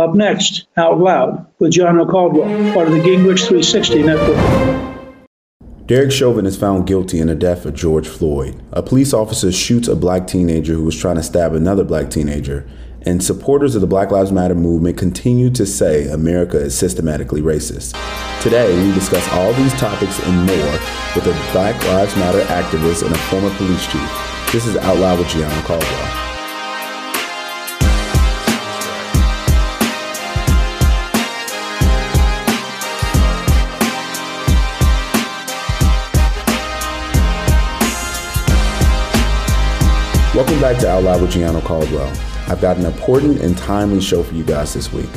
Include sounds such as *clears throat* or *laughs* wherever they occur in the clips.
Up next, Out Loud with Gianno Caldwell, part of the Gingrich 360 Network. Derek Chauvin is found guilty in the death of George Floyd. A police officer shoots a black teenager who was trying to stab another black teenager, and supporters of the Black Lives Matter movement continue to say America is systematically racist. Today, we discuss all these topics and more with a Black Lives Matter activist and a former police chief. This is Out Loud with Gianno Caldwell. Back to Out Loud with Gianno Caldwell. I've got an important and timely show for you guys this week.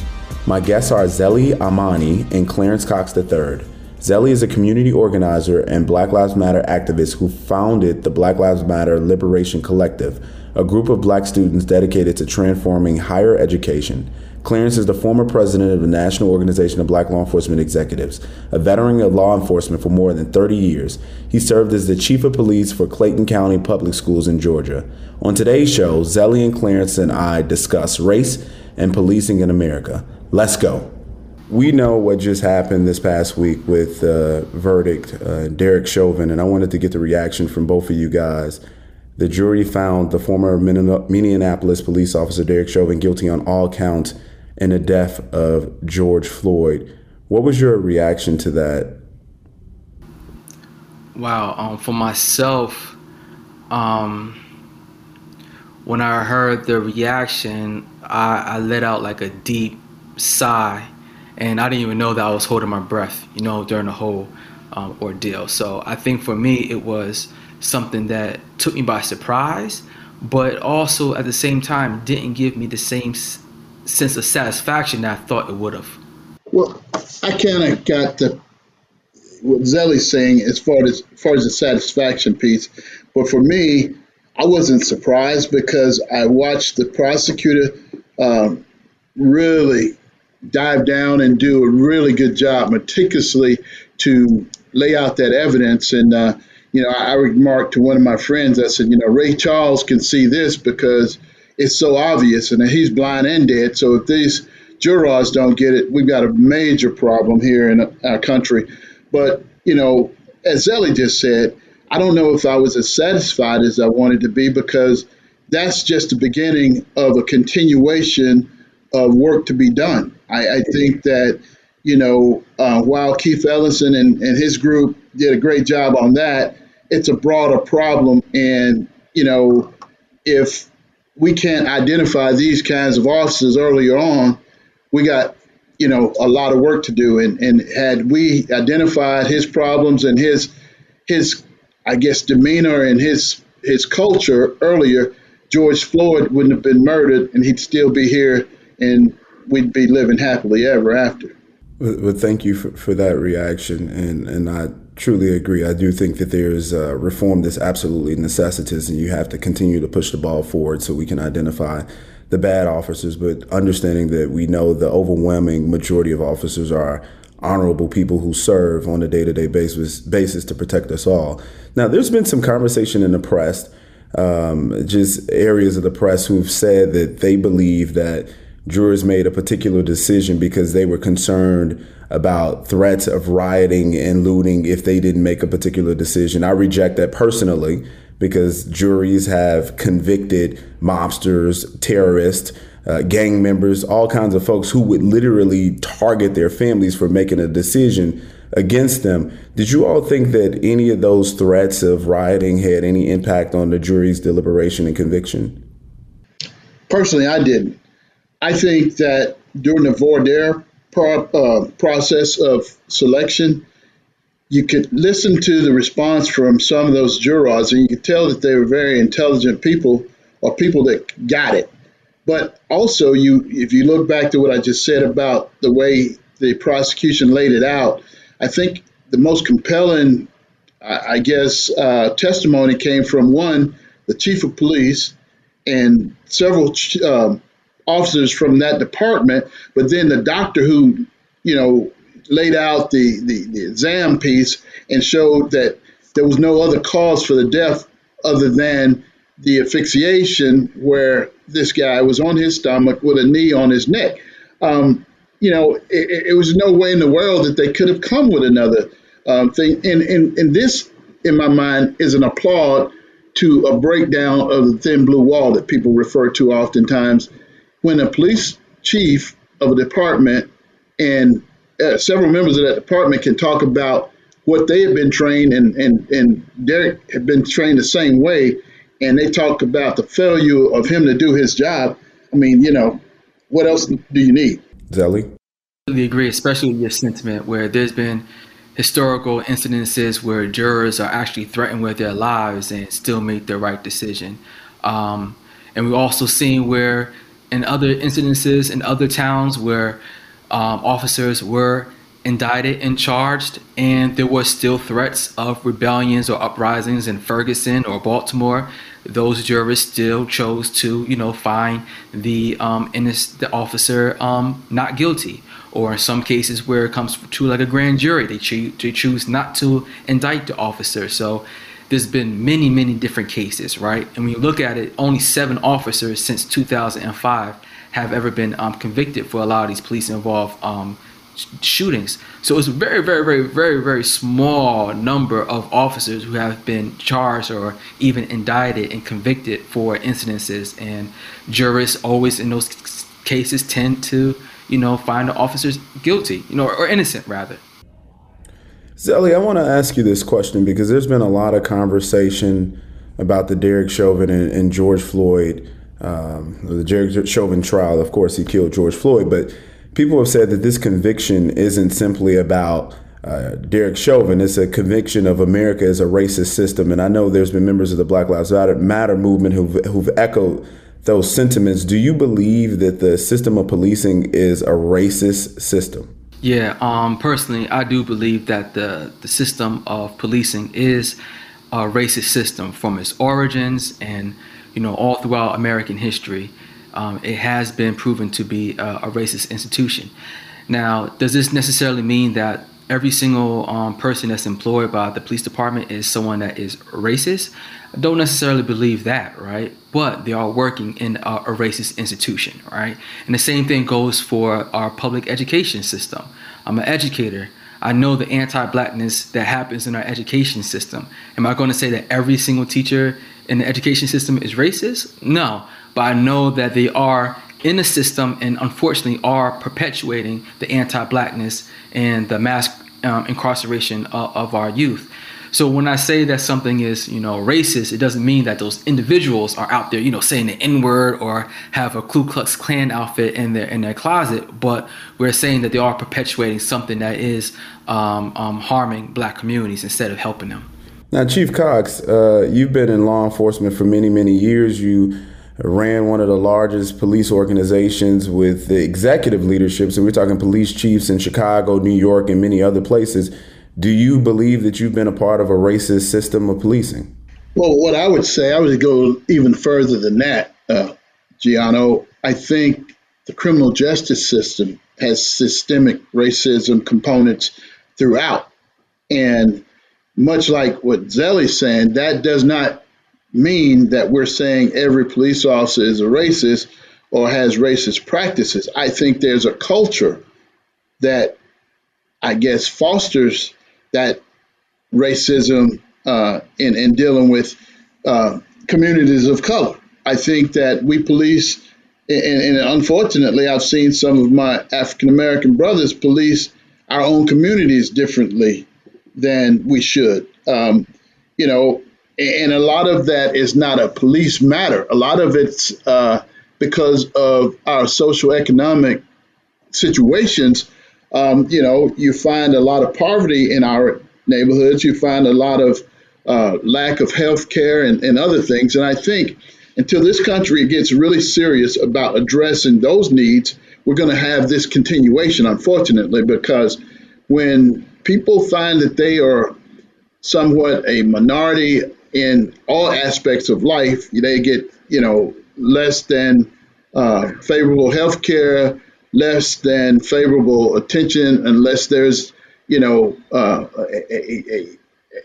My guests are Zelly Amani and Clarence Cox III. Zelly is a community organizer and Black Lives Matter activist who founded the Black Lives Matter Liberation Collective, a group of black students dedicated to transforming higher education. Clarence is the former president of the National Organization of Black Law Enforcement Executives, a veteran of law enforcement for more than 30 years. He served as the chief of police for Clayton County Public Schools in Georgia. On today's show, Zelly and Clarence and I discuss race and policing in America. Let's go. We know what just happened this past week with the uh, verdict, uh, Derek Chauvin, and I wanted to get the reaction from both of you guys. The jury found the former Minneapolis police officer Derek Chauvin guilty on all counts in the death of George Floyd. What was your reaction to that? Wow, um, for myself, um, when I heard the reaction, I, I let out like a deep sigh, and I didn't even know that I was holding my breath, you know, during the whole um, ordeal. So I think for me, it was something that took me by surprise, but also at the same time didn't give me the same sense of satisfaction I thought it would have. Well, I kind of got the what Zelly's saying as far as, as far as the satisfaction piece, but for me, I wasn't surprised because I watched the prosecutor um, really dive down and do a really good job meticulously to lay out that evidence. And, uh, you know, I remarked to one of my friends, I said, you know, Ray Charles can see this because it's so obvious and he's blind and dead. So if these jurors don't get it, we've got a major problem here in our country. But, you know, as Zelly just said, I don't know if I was as satisfied as I wanted to be because that's just the beginning of a continuation of work to be done. I, I think that, you know, uh, while Keith Ellison and, and his group did a great job on that, it's a broader problem. And, you know, if we can't identify these kinds of officers earlier on, we got, you know, a lot of work to do. And, and had we identified his problems and his his I guess, demeanor and his his culture earlier, George Floyd wouldn't have been murdered, and he'd still be here, and we'd be living happily ever after. Well, thank you for, for that reaction, and and I truly agree. I do think that there's a reform that's absolutely necessitous, and you have to continue to push the ball forward so we can identify the bad officers, but understanding that we know the overwhelming majority of officers are honorable people who serve on a day-to-day basis basis to protect us all. Now, there's been some conversation in the press, um, just areas of the press who've said that they believe that jurors made a particular decision because they were concerned about threats of rioting and looting if they didn't make a particular decision. I reject that personally because juries have convicted mobsters, terrorists, uh, gang members, all kinds of folks who would literally target their families for making a decision against them. Did you all think that any of those threats of rioting had any impact on the jury's deliberation and conviction? Personally, I didn't. I think that during the voir dire pro- uh, process of selection, you could listen to the response from some of those jurors, and you could tell that they were very intelligent people or people that got it. But also, you if you look back to what I just said about the way the prosecution laid it out, I think the most compelling, I guess, uh, testimony came from one, the chief of police, and several um, officers from that department, but then the doctor who, you know, laid out the, the, the exam piece and showed that there was no other cause for the death other than the asphyxiation where this guy was on his stomach with a knee on his neck. Um, you know, it, it, was no way in the world that they could have come with another um, thing. And, and, and this, in my mind, is an applaud to a breakdown of the thin blue wall that people refer to oftentimes when a police chief of a department and uh, several members of that department can talk about what they have been trained and, and, and Derek had been trained the same way, and they talk about the failure of him to do his job. I mean, you know, what else do you need? Zelly? I completely agree, especially with your sentiment where there's been historical incidences where jurors are actually threatened with their lives and still make the right decision. Um, and we've also seen where in other incidences in other towns where um, officers were indicted and charged, and there were still threats of rebellions or uprisings in Ferguson or Baltimore. Those jurors still chose to, you know, find the um, innocent, the officer um, not guilty. Or in some cases where it comes to like a grand jury, they, cho- they choose not to indict the officer. So there's been many, many different cases, right? And when you look at it, only seven officers since 2005 have ever been um, convicted for a lot of these police involved um, sh- shootings. So it's a very, very, very, very, very small number of officers who have been charged or even indicted and convicted for incidences. And jurists always in those cases tend to, you know, find the officers guilty, you know, or, or innocent rather. Zelly, I want to ask you this question because there's been a lot of conversation about the Derek Chauvin and, and George Floyd, um, the Derek Chauvin trial. Of course, he killed George Floyd, but people have said that this conviction isn't simply about uh, Derek Chauvin. It's a conviction of America as a racist system. And I know there's been members of the Black Lives Matter movement who've, who've echoed those sentiments. Do you believe that the system of policing is a racist system? Yeah, um, personally, I do believe that the, the system of policing is a racist system from its origins and, you know, all throughout American history. Um, it has been proven to be a, a, racist institution. Now, does this necessarily mean that every single um, person that's employed by the police department is someone that is racist? I don't necessarily believe that, right? But they are working in a, a racist institution, right? And the same thing goes for our public education system. I'm an educator. I know the anti-blackness that happens in our education system. Am I going to say that every single teacher in the education system is racist? No, but I know that they are in the system and unfortunately are perpetuating the anti-blackness and the mass um, incarceration of, of our youth. So when I say that something is, you know, racist, it doesn't mean that those individuals are out there, you know, saying the N-word or have a Ku Klux Klan outfit in their in their closet. But we're saying that they are perpetuating something that is um, um, harming black communities instead of helping them. Now, Chief Cox, uh, you've been in law enforcement for many, many years. You ran one of the largest police organizations with the executive leadership. So we're talking police chiefs in Chicago, New York, and many other places. Do you believe that you've been a part of a racist system of policing? Well, what I would say, I would go even further than that, uh, Gianno. I think the criminal justice system has systemic racism components throughout. And much like what Zelly's saying, that does not mean that we're saying every police officer is a racist or has racist practices. I think there's a culture that I guess fosters that racism uh, in, in dealing with uh, communities of color. I think that we police, and, and unfortunately, I've seen some of my African American brothers police our own communities differently than we should. Um, you know, and a lot of that is not a police matter. A lot of it's uh, because of our social economic situations. Um, you know, you find a lot of poverty in our neighborhoods. You find a lot of uh, lack of health care and, and other things. And I think until this country gets really serious about addressing those needs, we're going to have this continuation, unfortunately, because when people find that they are somewhat a minority in all aspects of life, they get, you know, less than uh, favorable health care, less than favorable attention, unless there's, you know, uh, a, a, a,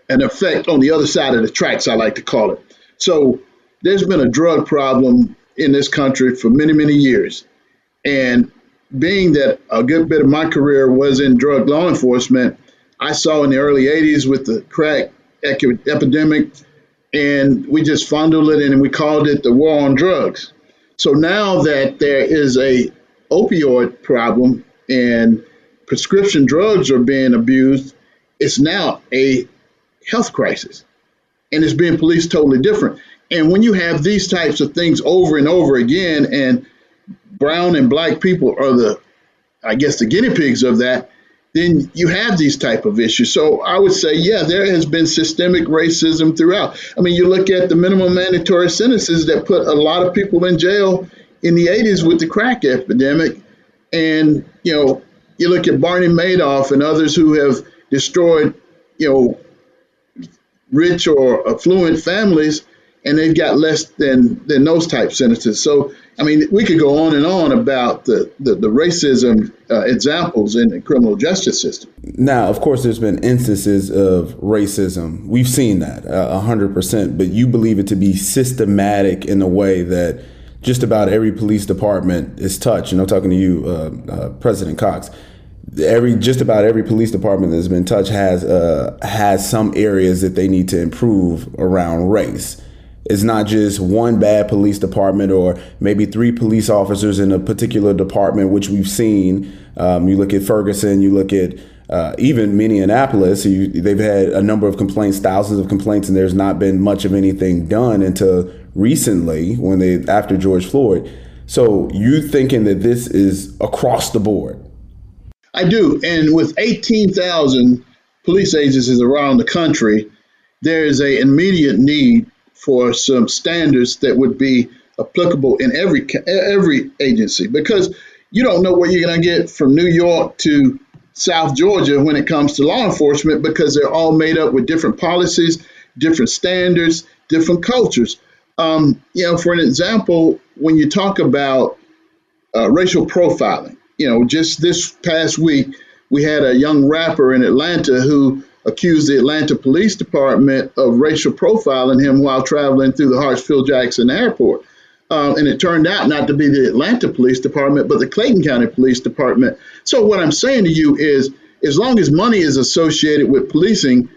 an effect on the other side of the tracks, I like to call it. So there's been a drug problem in this country for many, many years. And being that a good bit of my career was in drug law enforcement, I saw in the early 80s with the crack epidemic, and we just fondled it and we called it the war on drugs. So now that there is a opioid problem and prescription drugs are being abused, it's now a health crisis. And it's being policed totally different. And when you have these types of things over and over again, and brown and black people are the, I guess, the guinea pigs of that, then you have these type of issues. So I would say, yeah, there has been systemic racism throughout. I mean, you look at the minimum mandatory sentences that put a lot of people in jail in the 80s with the crack epidemic, and you know, you look at Bernie Madoff and others who have destroyed, you know, rich or affluent families, and they've got less than than those type sentences. So I mean, we could go on and on about the, the, the racism uh, examples in the criminal justice system. Now, of course, there's been instances of racism. We've seen that uh, 100%, but you believe it to be systematic in a way that just about every police department is touched. And I'm talking to you, uh, uh President Cox. Every just about every police department that's been touched has uh, has some areas that they need to improve around race. It's not just one bad police department or maybe three police officers in a particular department, which we've seen. Um, you look at Ferguson, you look at uh, even Minneapolis, you, they've had a number of complaints, thousands of complaints, and there's not been much of anything done until recently when they after George Floyd. So you thinking that this is across the board? I do, and with 18,000 police agencies around the country, there is a immediate need for some standards that would be applicable in every every agency because you don't know what you're going to get from New York to South Georgia when it comes to law enforcement because they're all made up with different policies, different standards, different cultures. Um, you know, for an example, when you talk about uh, racial profiling, you know, just this past week we had a young rapper in Atlanta who accused the Atlanta Police Department of racial profiling him while traveling through the Hartsfield Jackson Airport. Um, and it turned out not to be the Atlanta Police Department, but the Clayton County Police Department. So, what I'm saying to you is as long as money is associated with policing,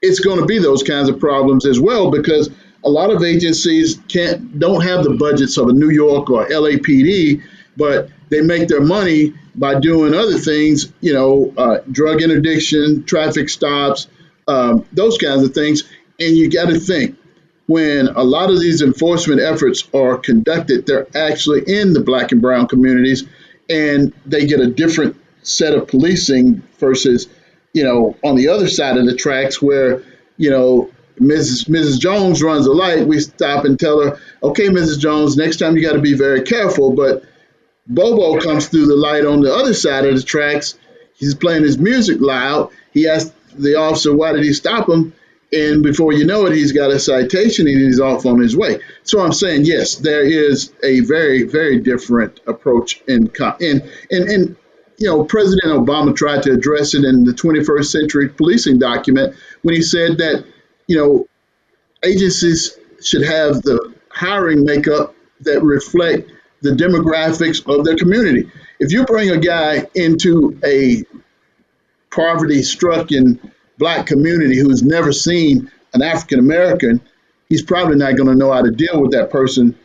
it's going to be those kinds of problems as well because a lot of agencies can't don't have the budgets of a New York or LAPD, but they make their money by doing other things, you know, uh, drug interdiction, traffic stops, um, those kinds of things. And you got to think when a lot of these enforcement efforts are conducted, they're actually in the black and brown communities and they get a different set of policing versus, you know, on the other side of the tracks where, you know, Mrs. Mrs. Jones runs a light, we stop and tell her, okay, Mrs. Jones, next time you got to be very careful. But Bobo comes through the light on the other side of the tracks. He's playing his music loud. He asks the officer, why did he stop him? and before you know it, he's got a citation and he's off on his way. So I'm saying, yes, there is a very, very different approach in in and and you know, President Obama tried to address it in the 21st Century Policing document when he said that you know agencies should have the hiring makeup that reflect the demographics of their community. If you bring a guy into a poverty-stricken black community who's never seen an African American, he's probably not going to know how to deal with that person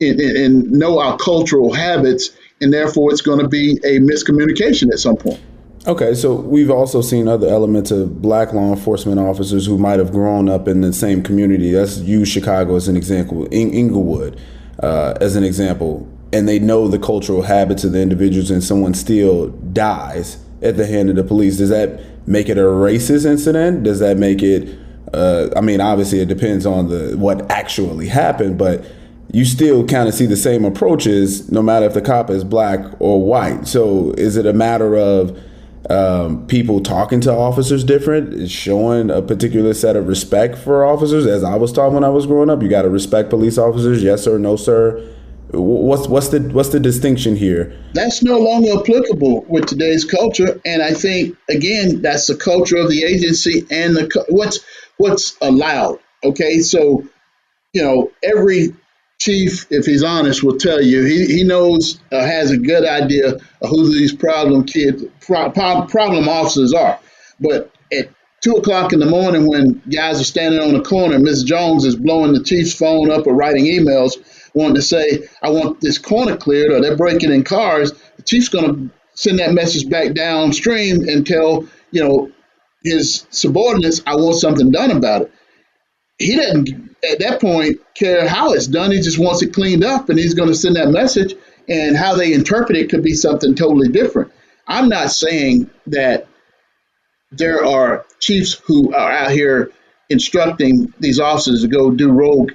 and, and know our cultural habits, and therefore it's going to be a miscommunication at some point. Okay, so we've also seen other elements of black law enforcement officers who might have grown up in the same community. Let's use Chicago as an example, in Englewood uh, as an example, and they know the cultural habits of the individuals, and someone still dies at the hand of the police. Does that make it a racist incident? Does that make it? Uh, I mean, obviously, it depends on the what actually happened, but you still kind of see the same approaches, no matter if the cop is black or white. So, is it a matter of um, people talking to officers different, is showing a particular set of respect for officers? As I was taught when I was growing up, you got to respect police officers, yes sir, no sir What's what's the what's the distinction here? That's no longer applicable with today's culture, and I think again that's the culture of the agency and the what's what's allowed. Okay, so you know every chief, if he's honest, will tell you he, he knows uh, has a good idea of who these problem kids pro, problem officers are, but at two o'clock in the morning when guys are standing on the corner, Miss Jones is blowing the chief's phone up or writing emails wanting to say, I want this corner cleared or they're breaking in cars, the chief's going to send that message back downstream and tell, you know, his subordinates, I want something done about it. He doesn't, at that point, care how it's done. He just wants it cleaned up and he's going to send that message. And how they interpret it could be something totally different. I'm not saying that there are chiefs who are out here instructing these officers to go do rogue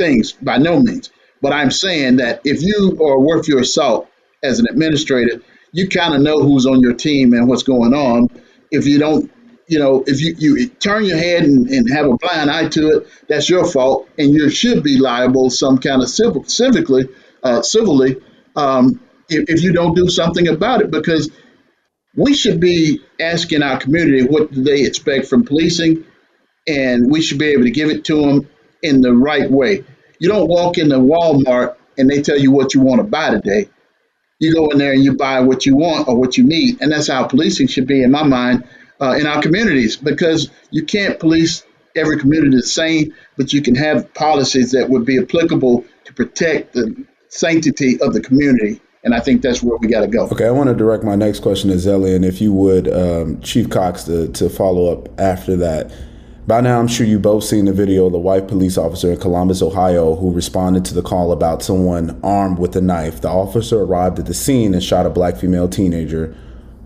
things by no means. But I'm saying that if you are worth your salt as an administrator, you kind of know who's on your team and what's going on. If you don't, you know, if you, you turn your head and, and have a blind eye to it, that's your fault, and you should be liable some kind of civil, civically, uh, civilly, um, if, if you don't do something about it, because we should be asking our community what do they expect from policing, and we should be able to give it to them in the right way. You don't walk into Walmart and they tell you what you want to buy today. You go in there and you buy what you want or what you need. And that's how policing should be, in my mind, uh, in our communities, because you can't police every community the same, but you can have policies that would be applicable to protect the sanctity of the community. And I think that's where we got to go. Okay, I want to direct my next question to Zelly, and if you would, um, Chief Cox, to, to follow up after that. By now, I'm sure you both seen the video of the white police officer in Columbus, Ohio, who responded to the call about someone armed with a knife. The officer arrived at the scene and shot a black female teenager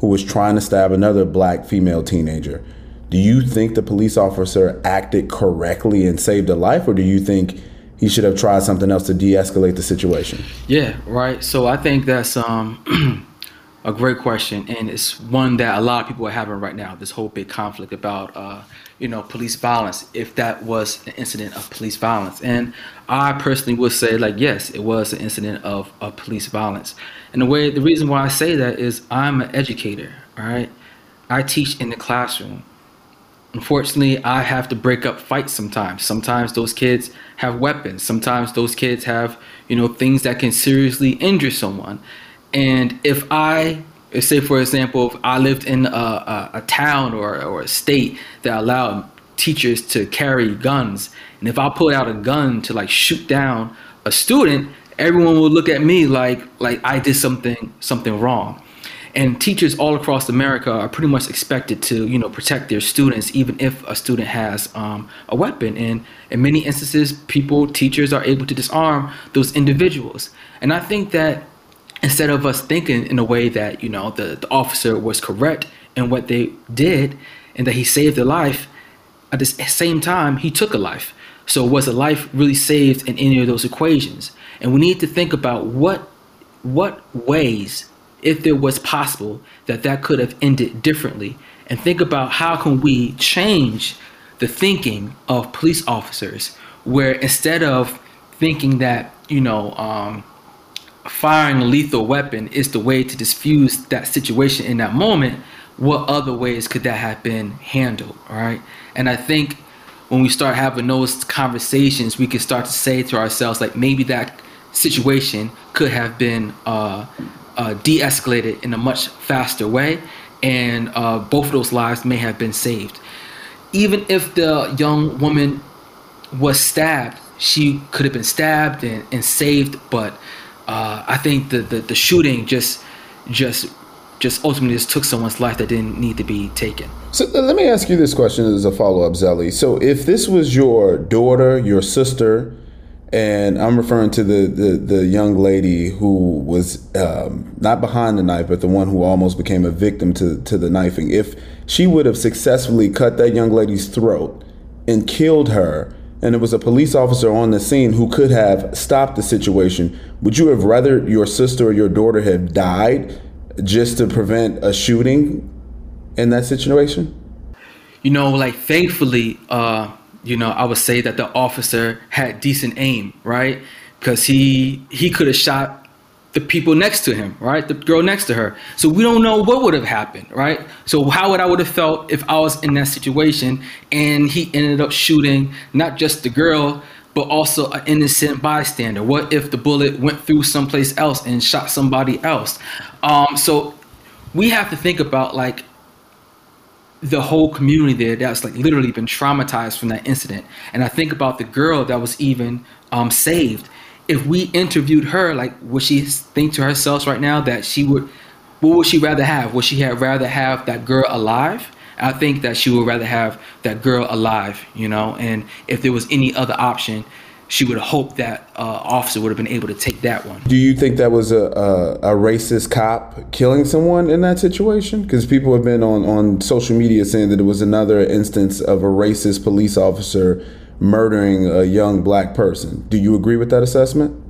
who was trying to stab another black female teenager. Do you think the police officer acted correctly and saved a life, or do you think he should have tried something else to de-escalate the situation? Yeah, right. So I think that's um, *clears throat* a great question, and it's one that a lot of people are having right now. This whole big conflict about uh, you know, police violence if that was an incident of police violence. And I personally would say, like, yes, it was an incident of, of police violence. And the way, the reason why I say that is I'm an educator, all right? I teach in the classroom. Unfortunately, I have to break up fights sometimes. Sometimes those kids have weapons. Sometimes those kids have, you know, things that can seriously injure someone. And if I say for example, if I lived in a, a, a town or, or a state that allowed teachers to carry guns, and if I pulled out a gun to like shoot down a student, everyone would look at me like like I did something something wrong. And teachers all across America are pretty much expected to, you know, protect their students, even if a student has um, a weapon. And in many instances, people, teachers, are able to disarm those individuals. And I think that instead of us thinking in a way that you know the, the officer was correct in what they did and that he saved a life at the same time he took a life. So was a life really saved in any of those equations? And we need to think about what what ways if there was possible that that could have ended differently. And think about how can we change the thinking of police officers, where instead of thinking that you know um, firing a lethal weapon is the way to diffuse that situation in that moment, what other ways could that have been handled? All right, and I think when we start having those conversations, we can start to say to ourselves like maybe that situation could have been uh, uh, de-escalated in a much faster way, and uh, both of those lives may have been saved. Even if the young woman was stabbed, she could have been stabbed and, and saved. But uh, I think the, the, the shooting just just just ultimately just took someone's life that didn't need to be taken. So uh, let me ask you this question as a follow up, Zelly. So if this was your daughter, your sister, and I'm referring to the the, the young lady who was um, not behind the knife, but the one who almost became a victim to to the knifing. If she would have successfully cut that young lady's throat and killed her, and it was a police officer on the scene who could have stopped the situation, would you have rather your sister or your daughter have died just to prevent a shooting in that situation? You know, like thankfully. uh you know, I would say that the officer had decent aim, right? Because he he could have shot the people next to him, right? The girl next to her. So we don't know what would have happened, right? So how would I would have felt if I was in that situation and he ended up shooting not just the girl, but also an innocent bystander? What if the bullet went through someplace else and shot somebody else? Um, so we have to think about like the whole community there that's like literally been traumatized from that incident. And I think about the girl that was even um, saved. If we interviewed her, like, would she think to herself right now that she would, what would she rather have? Would she have rather have that girl alive? I think that she would rather have that girl alive, you know. And if there was any other option, she would hope that uh, officer would have been able to take that one. Do you think that was a, a, a racist cop killing someone in that situation? Because people have been on, on social media saying that it was another instance of a racist police officer murdering a young black person. Do you agree with that assessment?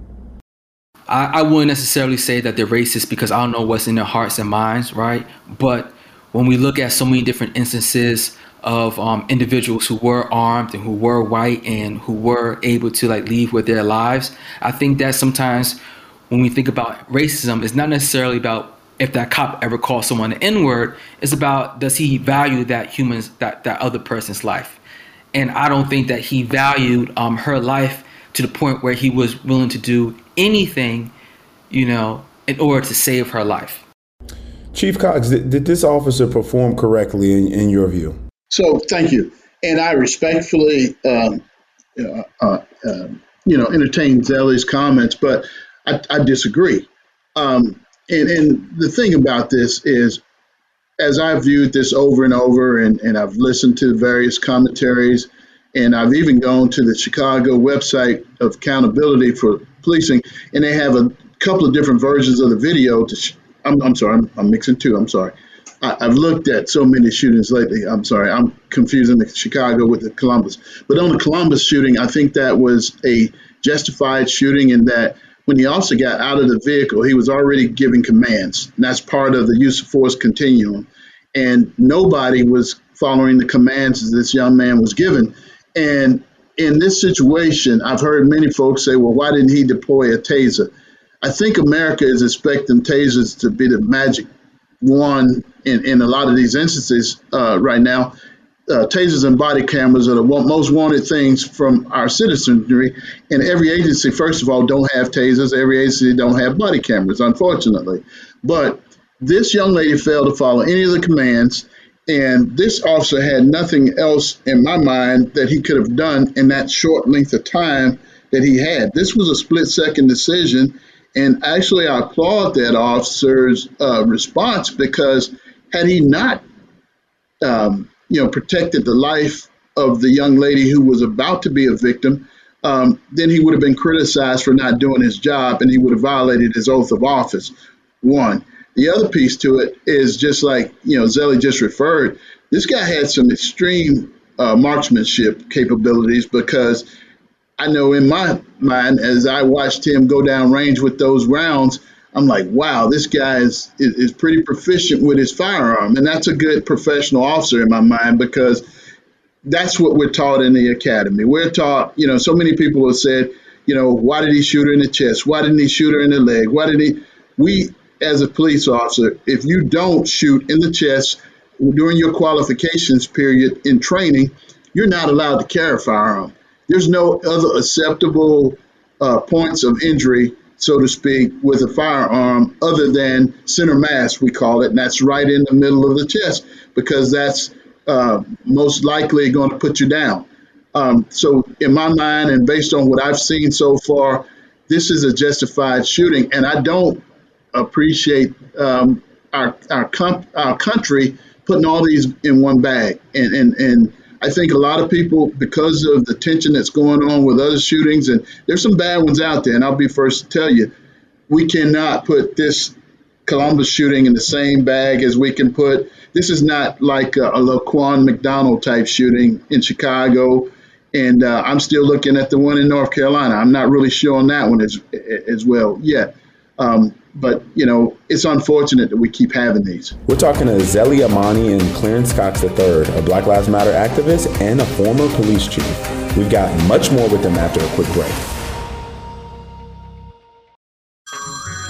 I, I wouldn't necessarily say that they're racist because I don't know what's in their hearts and minds, right? But when we look at so many different instances of um, individuals who were armed and who were white and who were able to like leave with their lives. I think that sometimes when we think about racism, it's not necessarily about if that cop ever calls someone an N-word. It's about does he value that human's that that other person's life, and I don't think that he valued um, her life to the point where he was willing to do anything, you know, in order to save her life. Chief Cox, did, did this officer perform correctly in, in your view? So thank you, and I respectfully, um, uh, uh, uh, you know, entertain Zelly's comments, but I, I disagree. Um, and, and the thing about this is, as I've viewed this over and over, and, and I've listened to various commentaries, and I've even gone to the Chicago website of accountability for policing, and they have a couple of different versions of the video. Sh- I'm, I'm sorry, I'm, I'm mixing two. I'm sorry. I, have looked at so many shootings lately. I'm sorry, I'm confusing the Chicago with the Columbus. But on the Columbus shooting, I think that was a justified shooting in that when the officer got out of the vehicle, he was already giving commands. And that's part of the use of force continuum. And nobody was following the commands that this young man was given. And in this situation, I've heard many folks say, well, why didn't he deploy a taser? I think America is expecting tasers to be the magic one in, in a lot of these instances uh, right now. Uh, tasers and body cameras are the most wanted things from our citizenry. And every agency, first of all, don't have tasers. Every agency don't have body cameras, unfortunately. But this young lady failed to follow any of the commands. And this officer had nothing else in my mind that he could have done in that short length of time that he had. This was a split second decision. And actually, I applaud that officer's uh, response because had he not, um, you know, protected the life of the young lady who was about to be a victim, um, then he would have been criticized for not doing his job and he would have violated his oath of office. One. The other piece to it is just like, you know, Zelly just referred, this guy had some extreme uh, marksmanship capabilities because I know in my mind, as I watched him go down range with those rounds, I'm like, wow, this guy is, is, is pretty proficient with his firearm. And that's a good professional officer in my mind because that's what we're taught in the academy. We're taught, you know, so many people have said, you know, why did he shoot her in the chest? Why didn't he shoot her in the leg? Why did he? We, as a police officer, if you don't shoot in the chest during your qualifications period in training, you're not allowed to carry a firearm. There's no other acceptable uh, points of injury, so to speak, with a firearm other than center mass, we call it, and that's right in the middle of the chest because that's uh, most likely going to put you down. Um, so, in my mind, and based on what I've seen so far, this is a justified shooting, and I don't appreciate um, our our, comp- our country putting all these in one bag. And and and I think a lot of people, because of the tension that's going on with other shootings, and there's some bad ones out there, and I'll be first to tell you, we cannot put this Columbus shooting in the same bag as we can put. This is not like a, a Laquan McDonald type shooting in Chicago, and uh, I'm still looking at the one in North Carolina. I'm not really sure on that one as as well yet. Um, but you know, it's unfortunate that we keep having these. We're talking to Zelly Amani and Clarence Cox III, a Black Lives Matter activist and a former police chief. We've got much more with them after a quick break.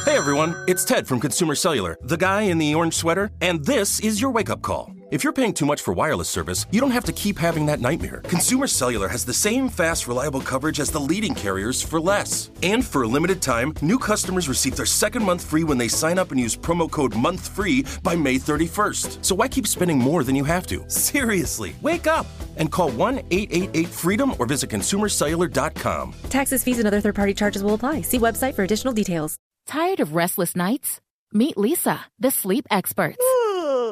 Hey everyone, it's Ted from Consumer Cellular, the guy in the orange sweater, and this is your wake up call. If you're paying too much for wireless service, you don't have to keep having that nightmare. Consumer Cellular has the same fast, reliable coverage as the leading carriers for less. And for a limited time, new customers receive their second month free when they sign up and use promo code MONTHFREE by May 31st. So why keep spending more than you have to? Seriously, wake up and call 1 888 freedom or visit consumercellular.com. Taxes, fees, and other third party charges will apply. See website for additional details. Tired of restless nights? Meet Leesa, the sleep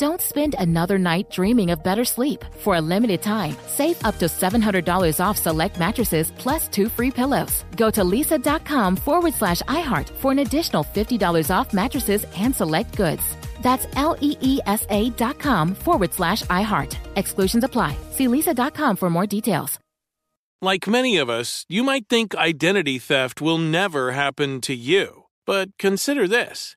Don't spend another night dreaming of better sleep. For a limited time, save up to $700 off select mattresses plus two free pillows. Go to leesa.com forward slash iHeart for an additional $50 off mattresses and select goods. That's L E E S A dot com forward slash iHeart. Exclusions apply. See leesa.com for more details. Like many of us, you might think identity theft will never happen to you. But consider this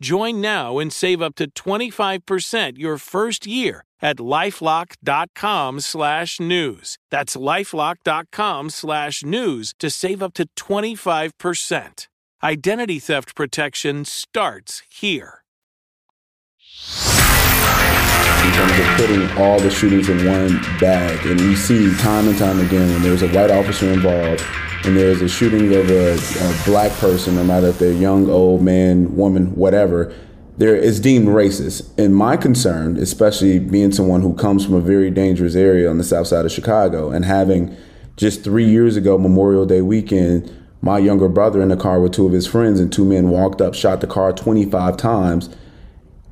Join now and save up to 25% your first year at lifelock.com slash news. That's lifelock.com slash news to save up to 25%. Identity theft protection starts here. in terms of putting all the shootings in one bag. And we see time and time again when there's a white officer involved and there's a shooting of a, a black person, no matter if they're young, old, man, woman, whatever, there is deemed racist. And my concern, especially being someone who comes from a very dangerous area on the south side of Chicago and having just three years ago, Memorial Day weekend, my younger brother in the car with two of his friends and two men walked up, shot the car 25 times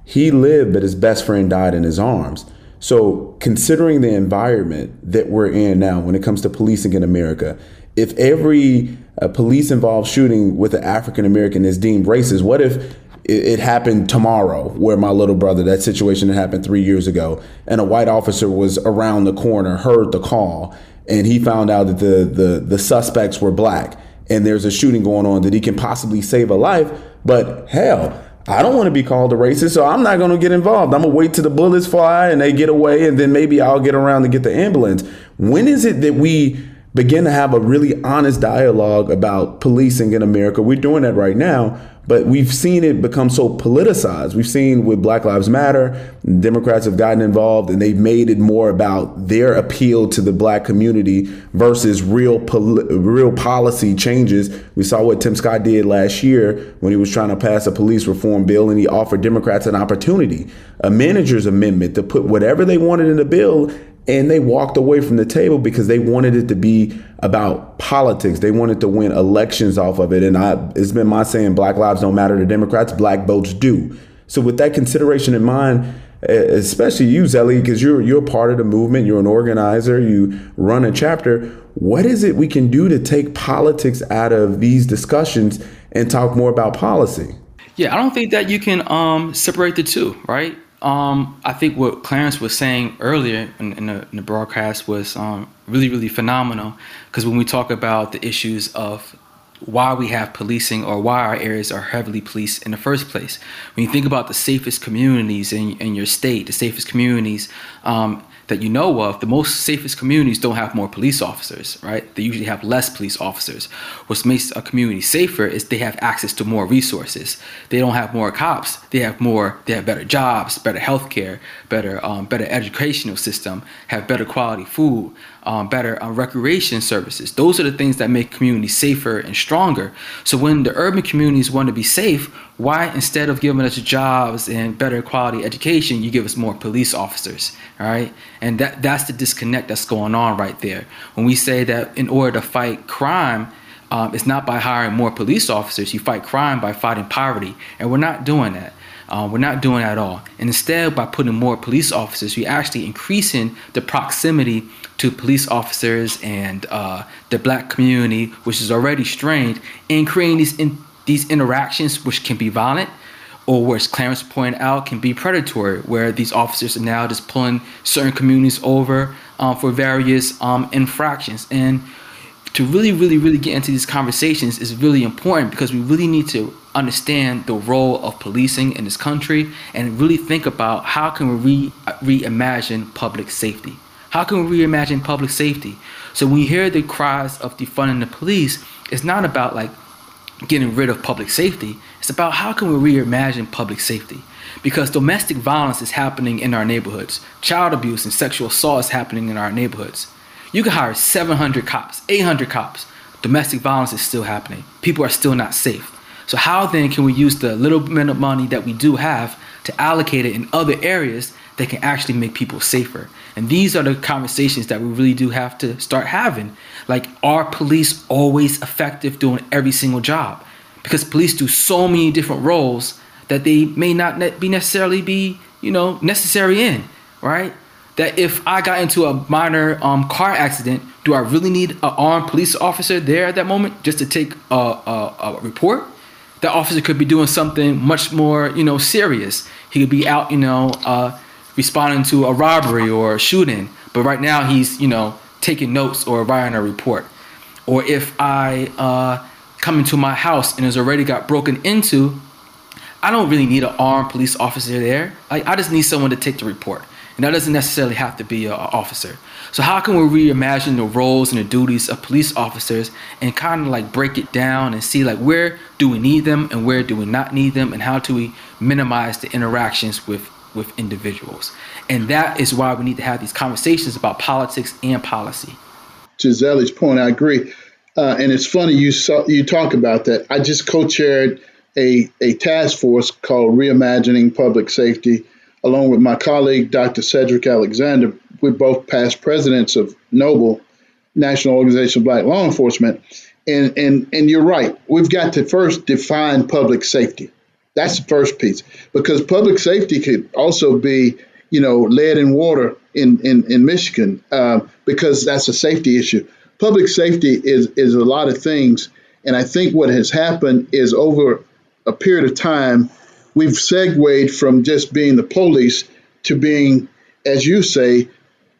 he lived, but his best friend died in his arms. So, considering the environment that we're in now when it comes to policing in America, if every uh, police involved shooting with an African American is deemed racist, what if it, it, happened tomorrow where my little brother, that situation that happened three years ago, and a white officer was around the corner, heard the call, and he found out that the, the, the suspects were black? and there's a shooting going on that he can possibly save a life. But hell, I don't want to be called a racist, so I'm not going to get involved. I'm going to wait till the bullets fly and they get away, and then maybe I'll get around to get the ambulance. When is it that we begin to have a really honest dialogue about policing in America? We're doing that right now. But we've seen it become so politicized. We've seen with Black Lives Matter, Democrats have gotten involved and they've made it more about their appeal to the black community versus real poli- real policy changes. We saw what Tim Scott did last year when he was trying to pass a police reform bill and he offered Democrats an opportunity, a manager's amendment to put whatever they wanted in the bill and they walked away from the table because they wanted it to be about politics. They wanted to win elections off of it. And I, it's been my saying, Black lives don't matter to Democrats, black votes do. So with that consideration in mind, especially you, Zelly, because you're you're part of the movement, you're an organizer, you run a chapter. What is it we can do to take politics out of these discussions and talk more about policy? Yeah, I don't think that you can um, separate the two, right? Um, I think what Clarence was saying earlier in, in, the, in the, broadcast was um, really, really phenomenal. Because when we talk about the issues of why we have policing or why our areas are heavily policed in the first place, when you think about the safest communities in, in your state, the safest communities um, that you know of, the most safest communities don't have more police officers, right? They usually have less police officers. What makes a community safer is they have access to more resources. They don't have more cops. They have more. They have better jobs, better health care, better um, better educational system, have better quality food, um, better uh, recreation services. Those are the things that make communities safer and stronger. So when the urban communities want to be safe, why instead of giving us jobs and better quality education, you give us more police officers, all right? And that that's the disconnect that's going on right there. When we say that in order to fight crime, um, it's not by hiring more police officers. You fight crime by fighting poverty, and we're not doing that. Uh, we're not doing that at all. And instead, by putting more police officers, we're actually increasing the proximity to police officers and uh, the black community, which is already strained, and creating these in, these interactions, which can be violent, or where as Clarence pointed out, can be predatory, where these officers are now just pulling certain communities over um, for various um, infractions. And to really, really, really get into these conversations is really important because we really need to understand the role of policing in this country and really think about how can we re- reimagine public safety. How can we reimagine public safety? So when you hear the cries of defunding the police, it's not about like getting rid of public safety. It's about how can we reimagine public safety? Because domestic violence is happening in our neighborhoods. Child abuse and sexual assault is happening in our neighborhoods. You can hire 700 cops, 800 cops. Domestic violence is still happening. People are still not safe. So, how then can we use the little bit of money that we do have to allocate it in other areas that can actually make people safer? And these are the conversations that we really do have to start having. Like, are police always effective doing every single job? Because police do so many different roles that they may not be necessarily be, you know, necessary in, right? that if I got into a minor um, car accident, do I really need an armed police officer there at that moment just to take a, a, a, report? That officer could be doing something much more, you know, serious. He could be out, you know, uh, responding to a robbery or a shooting. But right now he's, you know, taking notes or writing a report. Or if I uh, come into my house and it's already got broken into, I don't really need an armed police officer there. Like I just need someone to take the report. And that doesn't necessarily have to be an officer. So, how can we reimagine the roles and the duties of police officers and kind of like break it down and see like where do we need them and where do we not need them and how do we minimize the interactions with, with individuals? And that is why we need to have these conversations about politics and policy. Giselle's point, I agree. Uh, and it's funny you saw, you talk about that. I just co-chaired a, a task force called Reimagining Public Safety along with my colleague, Dr. Cedric Alexander. We're both past presidents of NOBLE, National Organization of Black Law Enforcement. And, and, and you're right. We've got to first define public safety. That's the first piece. Because public safety could also be, you know, lead and water in, in, in Michigan, uh, because that's a safety issue. Public safety is, is a lot of things. And I think what has happened is over a period of time, we've segued from just being the police to being, as you say,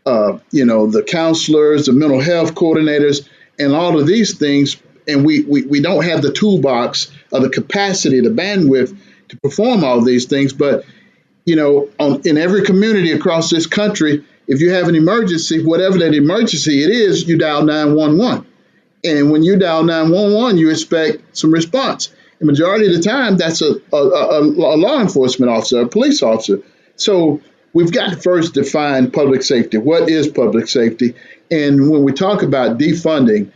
uh, you know, the counselors, the mental health coordinators, and all of these things and we, we, we don't have the toolbox or the capacity, the bandwidth to perform all these things. But, you know, on, in every community across this country, if you have an emergency, whatever that emergency it is, you dial 911. And when you dial 911, you expect some response. The majority of the time, that's a, a, a, a law enforcement officer, a police officer. So we've got to first define public safety. What is public safety? And when we talk about defunding,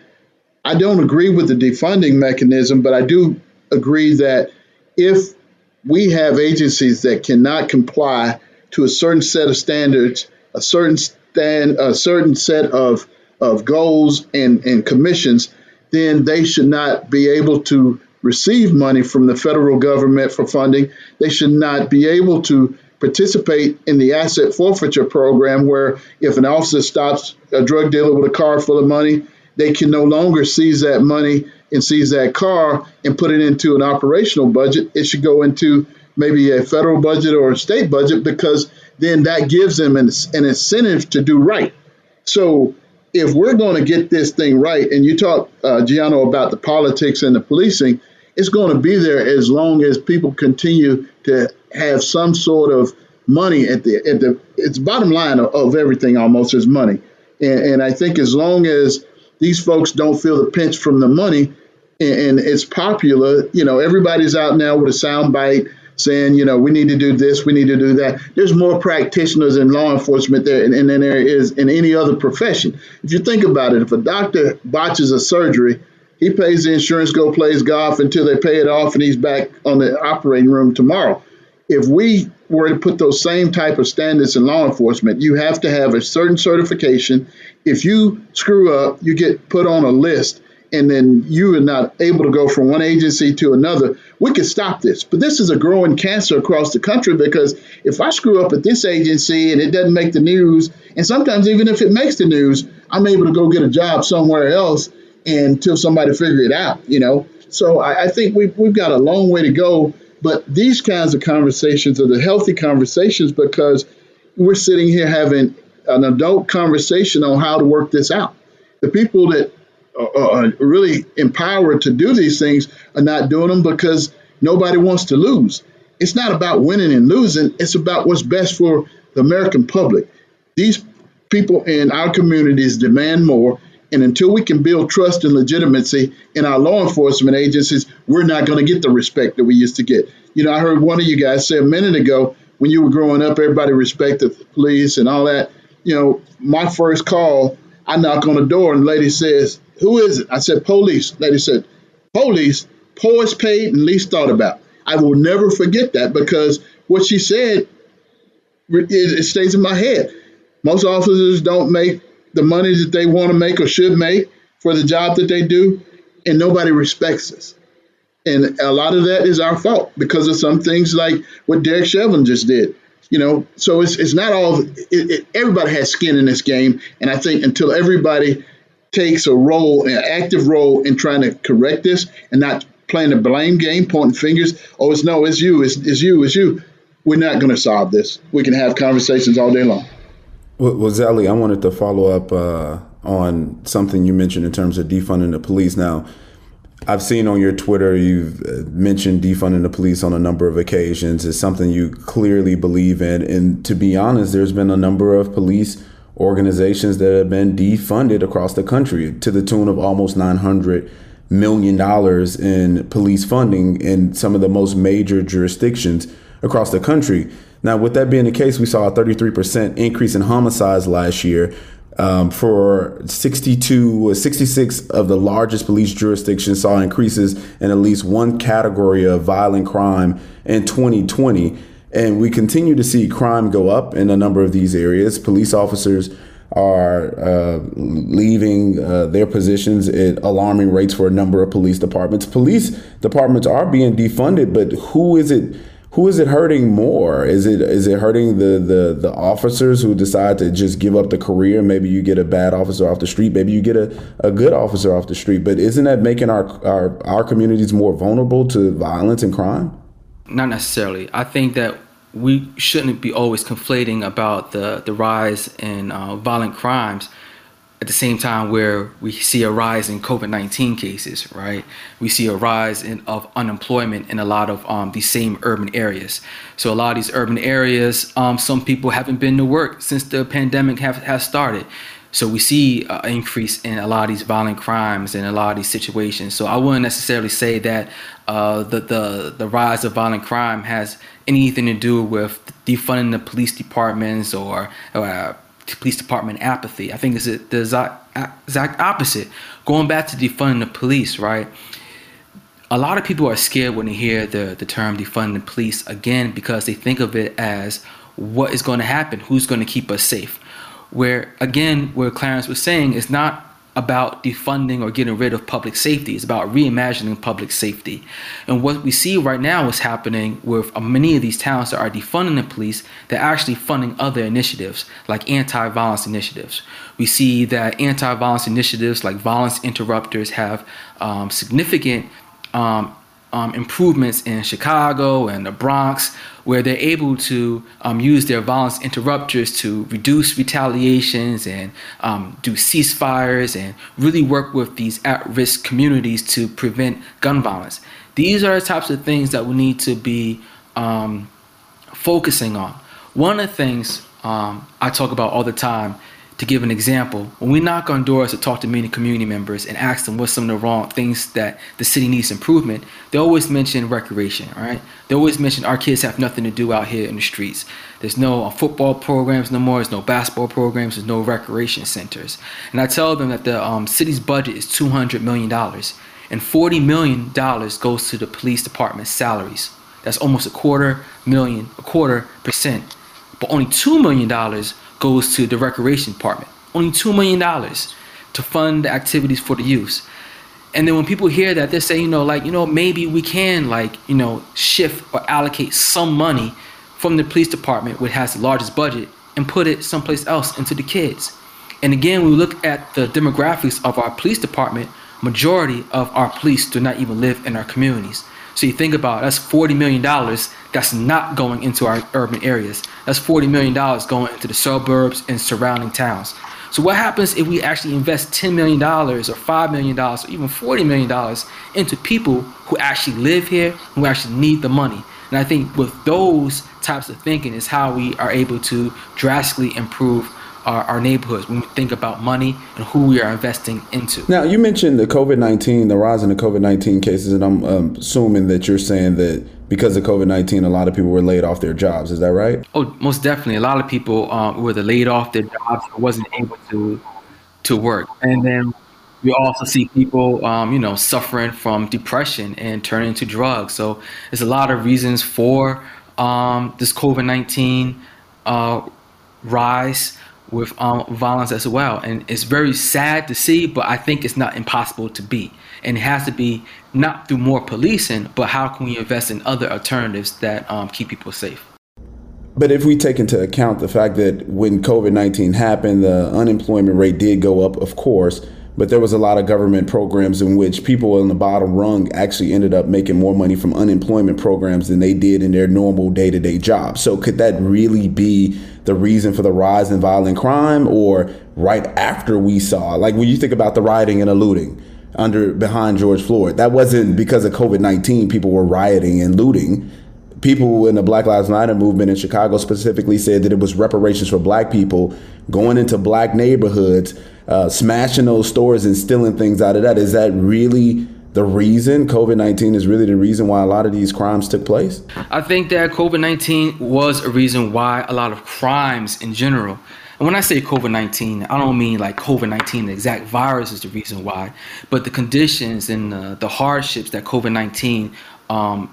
I don't agree with the defunding mechanism, but I do agree that if we have agencies that cannot comply to a certain set of standards, a certain stand, a certain set of of goals and, and commissions, then they should not be able to receive money from the federal government for funding. They should not be able to participate in the asset forfeiture program, where if an officer stops a drug dealer with a car full of money, they can no longer seize that money and seize that car and put it into an operational budget. It should go into maybe a federal budget or a state budget because then that gives them an, an incentive to do right. So if we're going to get this thing right, and you talk, uh, Gianno, about the politics and the policing, it's going to be there as long as people continue to have some sort of money at the at the it's bottom line of, of everything almost is money, and, and, I think as long as these folks don't feel the pinch from the money, and, and it's popular, you know, everybody's out now with a sound bite saying, you know, we need to do this, we need to do that. There's more practitioners in law enforcement there and than there is in any other profession. If you think about it, if a doctor botches a surgery, he pays the insurance, go plays golf until they pay it off, and he's back on the operating room tomorrow. If we were to put those same type of standards in law enforcement, you have to have a certain certification. If you screw up, you get put on a list and then you are not able to go from one agency to another, we could stop this. But this is a growing cancer across the country because if I screw up at this agency and it doesn't make the news, and sometimes even if it makes the news, I'm able to go get a job somewhere else until somebody figure it out, you know. So I, I think we've, we've got a long way to go. But these kinds of conversations are the healthy conversations because we're sitting here having an adult conversation on how to work this out. The people that are really empowered to do these things are not doing them because nobody wants to lose. It's not about winning and losing, it's about what's best for the American public. These people in our communities demand more. And until we can build trust and legitimacy in our law enforcement agencies, we're not going to get the respect that we used to get. You know, I heard one of you guys say a minute ago when you were growing up, everybody respected the police and all that. You know, my first call, I knock on the door and the lady says, who is it? I said, police. Lady said, police, poorest paid and least thought about. I will never forget that because what she said, it, it stays in my head. Most officers don't make the money that they want to make or should make for the job that they do, and nobody respects us. And a lot of that is our fault because of some things like what Derek Chauvin just did. You know, so it's, it's not all, it, it, everybody has skin in this game. And I think until everybody takes a role, an active role in trying to correct this and not playing a blame game, pointing fingers. Oh, it's no, it's you, it's, it's you, it's you. We're not going to solve this. We can have conversations all day long. Well, well Zelly, I wanted to follow up uh, on something you mentioned in terms of defunding the police. Now, I've seen on your Twitter you've uh, mentioned defunding the police on a number of occasions. It's something you clearly believe in. And to be honest, there's been a number of police organizations that have been defunded across the country to the tune of almost 900 million dollars in police funding in some of the most major jurisdictions across the country. Now, with that being the case, we saw a 33% increase in homicides last year. Um, for 62, 66 of the largest police jurisdictions saw increases in at least one category of violent crime in 2020. And we continue to see crime go up in a number of these areas. Police officers are uh, leaving uh, their positions at alarming rates for a number of police departments. Police departments are being defunded, but who is it? Who is it hurting more? Is it is it hurting the the the officers who decide to just give up the career? Maybe you get a bad officer off the street. Maybe you get a, a good officer off the street. But isn't that making our, our our communities more vulnerable to violence and crime? Not necessarily. I think that we shouldn't be always conflating about the, the rise in uh, violent crimes. At the same time where we see a rise in COVID-19 cases, right? We see a rise in of unemployment in a lot of um, these same urban areas. So a lot of these urban areas, um, some people haven't been to work since the pandemic have, has started. So we see an increase in a lot of these violent crimes and a lot of these situations. So I wouldn't necessarily say that uh, the, the the rise of violent crime has anything to do with defunding the police departments or, or police department apathy. I think it's the exact opposite. Going back to defunding the police, right? A lot of people are scared when they hear the, the term defunding the police again because they think of it as what is going to happen, who's going to keep us safe where again, where Clarence was saying, it's not about defunding or getting rid of public safety. It's about reimagining public safety. And what we see right now is happening with many of these towns that are defunding the police, they're actually funding other initiatives like anti violence initiatives. We see that anti violence initiatives like violence interrupters have um, significant um, um, improvements in Chicago and the Bronx, where they're able to um, use their violence interrupters to reduce retaliations and um, do ceasefires and really work with these at risk communities to prevent gun violence. These are the types of things that we need to be um, focusing on. One of the things um, I talk about all the time to give an example, when we knock on doors to talk to many community members and ask them what's some of the wrong things that the city needs improvement, they always mention recreation, right? They always mention our kids have nothing to do out here in the streets. There's no uh, football programs no more. There's no basketball programs. There's no recreation centers. And I tell them that the um, city's budget is $200 million, and $40 million goes to the police department's salaries. That's almost a quarter million, a quarter percent. But only $2 million goes to the recreation department. Only $2 million to fund the activities for the youth. And then when people hear that, they say, you know, like, you know, maybe we can, like, you know, shift or allocate some money from the police department, which has the largest budget, and put it someplace else into the kids. And again, when we look at the demographics of our police department, majority of our police do not even live in our communities. So you think about it, that's $40 million that's not going into our urban areas. That's $40 million going into the suburbs and surrounding towns. So what happens if we actually invest $10 million or $5 million or even $40 million into people who actually live here, who actually need the money? And I think with those types of thinking is how we are able to drastically improve our, our neighborhoods when we think about money and who we are investing into. Now, you mentioned the COVID 19, the rise in the COVID 19 cases, and I'm um, assuming that you're saying that because of COVID 19, a lot of people were laid off their jobs. Is that right? Oh, most definitely. A lot of people um, were laid off their jobs or wasn't able to to work. And then we also see people, um, you know, suffering from depression and turning to drugs. So there's a lot of reasons for um, this COVID 19 uh, rise with um, violence as well. And it's very sad to see, but I think it's not impossible to be. And it has to be not through more policing, but how can we invest in other alternatives that um, keep people safe? But if we take into account the fact that when COVID 19 happened, the unemployment rate did go up, of course, but there was a lot of government programs in which people in the bottom rung actually ended up making more money from unemployment programs than they did in their normal day to day jobs. So could that really be the reason for the rise in violent crime or right after we saw, like when you think about the rioting and looting under behind George Floyd, that wasn't because of COVID 19 people were rioting and looting people in the Black Lives Matter movement in Chicago specifically said that it was reparations for black people going into black neighborhoods uh, smashing those stores and stealing things out of that. Is that really the reason COVID 19 is really the reason why a lot of these crimes took place? I think that COVID 19 was a reason why a lot of crimes in general. And when I say COVID 19, I don't mean like COVID 19, the exact virus is the reason why, but the conditions and the, the hardships that COVID 19 um,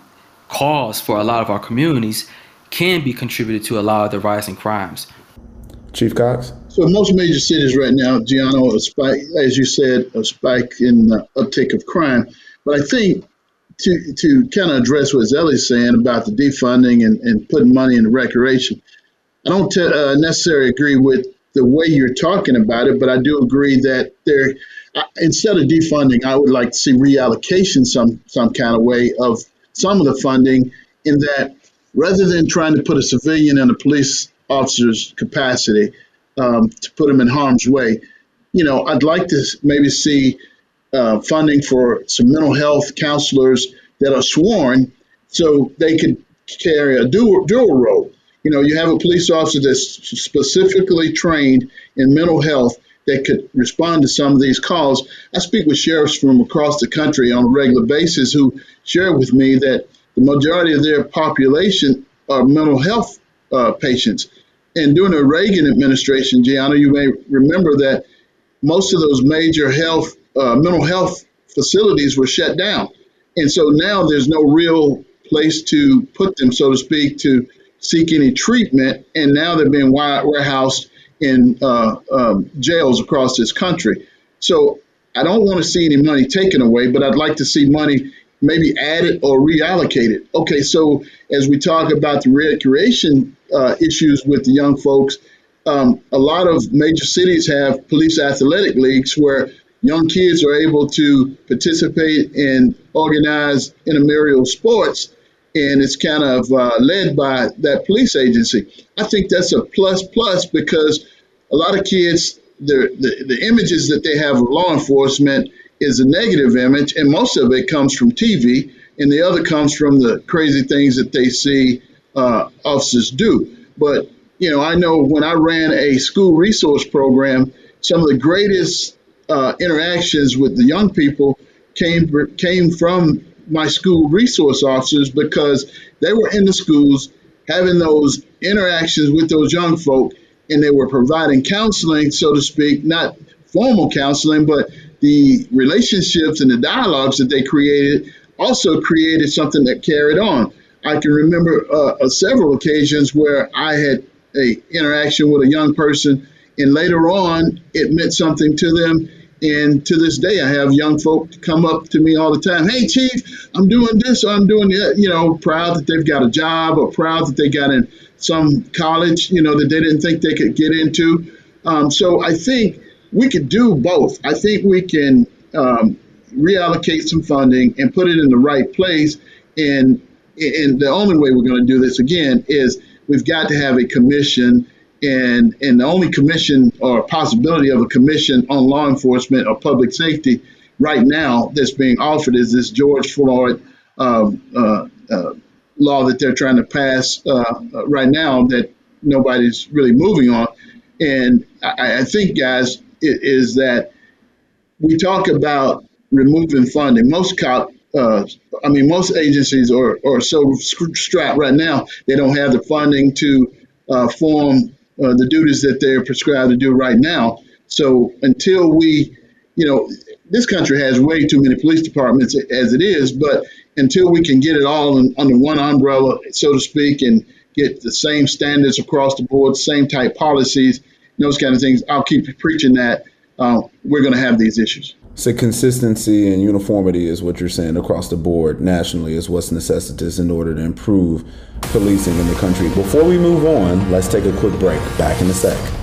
caused for a lot of our communities can be contributed to a lot of the rising crimes. Chief Cox? So most major cities right now, Gianno, a spike, as you said, a spike in the uptick of crime. But I think to to kind of address what Zelly's saying about the defunding and, and putting money into recreation, I don't t- uh, necessarily agree with the way you're talking about it, but I do agree that there, uh, instead of defunding, I would like to see reallocation some some kind of way of some of the funding in that rather than trying to put a civilian in a police officer's capacity, um, to put them in harm's way. you know, I'd like to maybe see uh, funding for some mental health counselors that are sworn so they could carry a dual, dual role. You know, you have a police officer that's specifically trained in mental health that could respond to some of these calls. I speak with sheriffs from across the country on a regular basis who share with me that the majority of their population are mental health uh, patients. And during the Reagan administration, Gianno, you may remember that most of those major health, uh, mental health facilities were shut down. And so now there's no real place to put them, so to speak, to seek any treatment. And now they're being warehoused in uh, um, jails across this country. So I don't want to see any money taken away, but I'd like to see money maybe added or reallocated. Okay, so as we talk about the recreation uh, issues with the young folks, um, a lot of major cities have police athletic leagues where young kids are able to participate in organized intramural sports, and it's kind of uh, led by that police agency. I think that's a plus plus because a lot of kids, the, the, images that they have of law enforcement is a negative image, and most of it comes from TV, and the other comes from the crazy things that they see uh, officers do. But you know, I know when I ran a school resource program, some of the greatest uh, interactions with the young people came came from my school resource officers because they were in the schools having those interactions with those young folk and they were providing counseling so to speak not formal counseling but the relationships and the dialogues that they created also created something that carried on i can remember uh, several occasions where i had a interaction with a young person, and later on, it meant something to them. And to this day, I have young folk come up to me all the time. Hey, Chief, I'm doing this or I'm doing that. You know, proud that they've got a job or proud that they got in some college, you know, that they didn't think they could get into. Um, so I think we could do both. I think we can um, reallocate some funding and put it in the right place. And, and the only way we're going to do this again is we've got to have a commission and and the only commission or possibility of a commission on law enforcement or public safety right now that's being offered is this George Floyd um, uh, uh, law that they're trying to pass uh, right now that nobody's really moving on. And I, I think, guys, it is that we talk about removing funding. Most cop, uh, I mean, most agencies are, are so strapped right now, they don't have the funding to uh, form uh, the duties that they're prescribed to do right now. So until we, you know, this country has way too many police departments as it is, but until we can get it all in, under one umbrella, so to speak, and get the same standards across the board, same type policies, those kind of things, I'll keep preaching that uh, we're going to have these issues. So consistency and uniformity is what you're saying across the board nationally is what's necessitous in order to improve policing in the country. Before we move on, let's take a quick break. Back in a sec.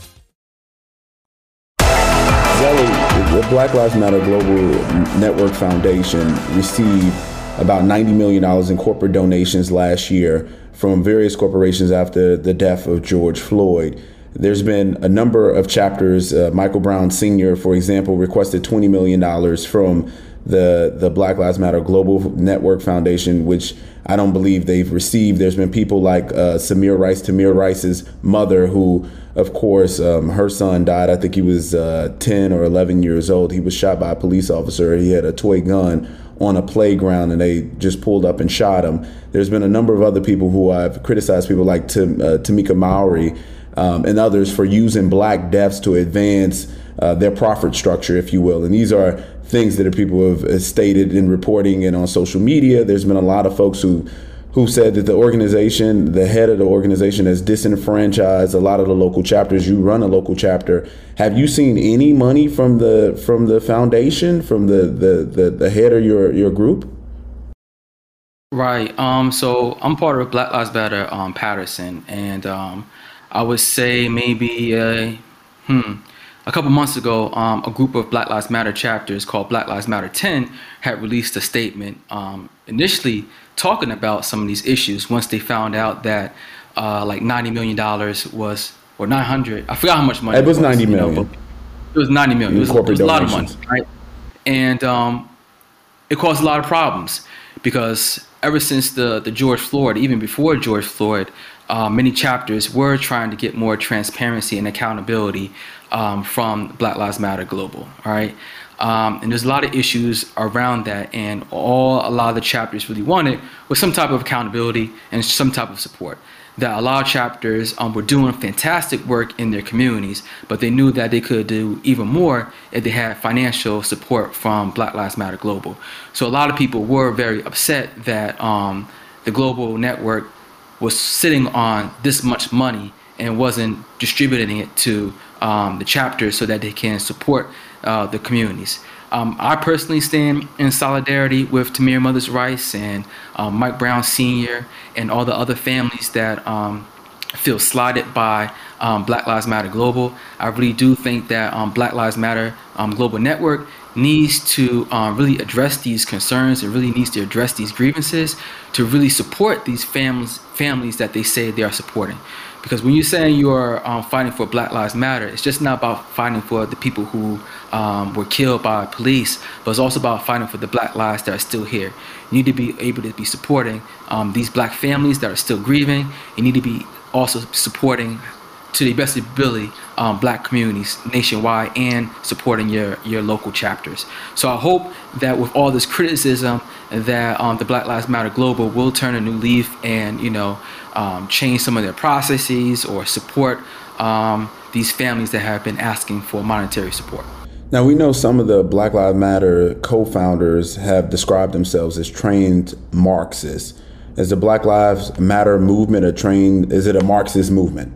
The Black Lives Matter Global Network Foundation received about $90 million in corporate donations last year from various corporations after the death of George Floyd. There's been a number of chapters. Uh, Michael Brown Sr., for example, requested $20 million from the, the Black Lives Matter Global Network Foundation, which I don't believe they've received. There's been people like uh, Samir Rice, Tamir Rice's mother, who of course, um, her son died. I think he was uh, 10 or 11 years old. He was shot by a police officer. He had a toy gun on a playground and they just pulled up and shot him. There's been a number of other people who I've criticized, people like Tim, uh, Tamika Mallory um, and others, for using black deaths to advance uh, their profit structure, if you will. And these are things that people have stated in reporting and on social media. There's been a lot of folks who who said that the organization, the head of the organization, has disenfranchised a lot of the local chapters. You run a local chapter. Have you seen any money from the from the foundation, from the the the, the head of your your group? Right. Um. So I'm part of Black Lives Matter um, Paterson, and um, I would say maybe uh, hmm a couple months ago, um, a group of Black Lives Matter chapters called Black Lives Matter 10 had released a statement um, initially talking about some of these issues once they found out that uh, like $90 million was, or 900, I forgot how much money it was. It was 90 million. Know, it was 90 million. It was, it was, a lot of money, right? And um, it caused a lot of problems because ever since the, the George Floyd, even before George Floyd, uh, many chapters were trying to get more transparency and accountability um, from Black Lives Matter Global. All right. Um, and there's a lot of issues around that, and all a lot of the chapters really wanted was some type of accountability and some type of support. That a lot of chapters um, were doing fantastic work in their communities, but they knew that they could do even more if they had financial support from Black Lives Matter Global. So a lot of people were very upset that um, the global network was sitting on this much money and wasn't distributing it to um, the chapters so that they can support uh, the communities. Um, I personally stand in solidarity with Tamir Mothers Rice and um, Mike Brown Sr. and all the other families that um, feel slighted by um, Black Lives Matter Global. I really do think that um, Black Lives Matter um, Global Network needs to really address these concerns and really needs to address these grievances to really support these families families that they say they are supporting. Because when you're saying you are um, fighting for Black Lives Matter, it's just not about fighting for the people who um, were killed by police, but it's also about fighting for the Black lives that are still here. You need to be able to be supporting um, these Black families that are still grieving. You need to be also supporting to the best ability um, black communities nationwide and supporting your, your local chapters. So I hope that with all this criticism that um, the Black Lives Matter Global will turn a new leaf and, you know, um, change some of their processes or support um, these families that have been asking for monetary support. Now, we know some of the Black Lives Matter co founders have described themselves as trained Marxists. Is the Black Lives Matter movement a trained, is it a Marxist movement?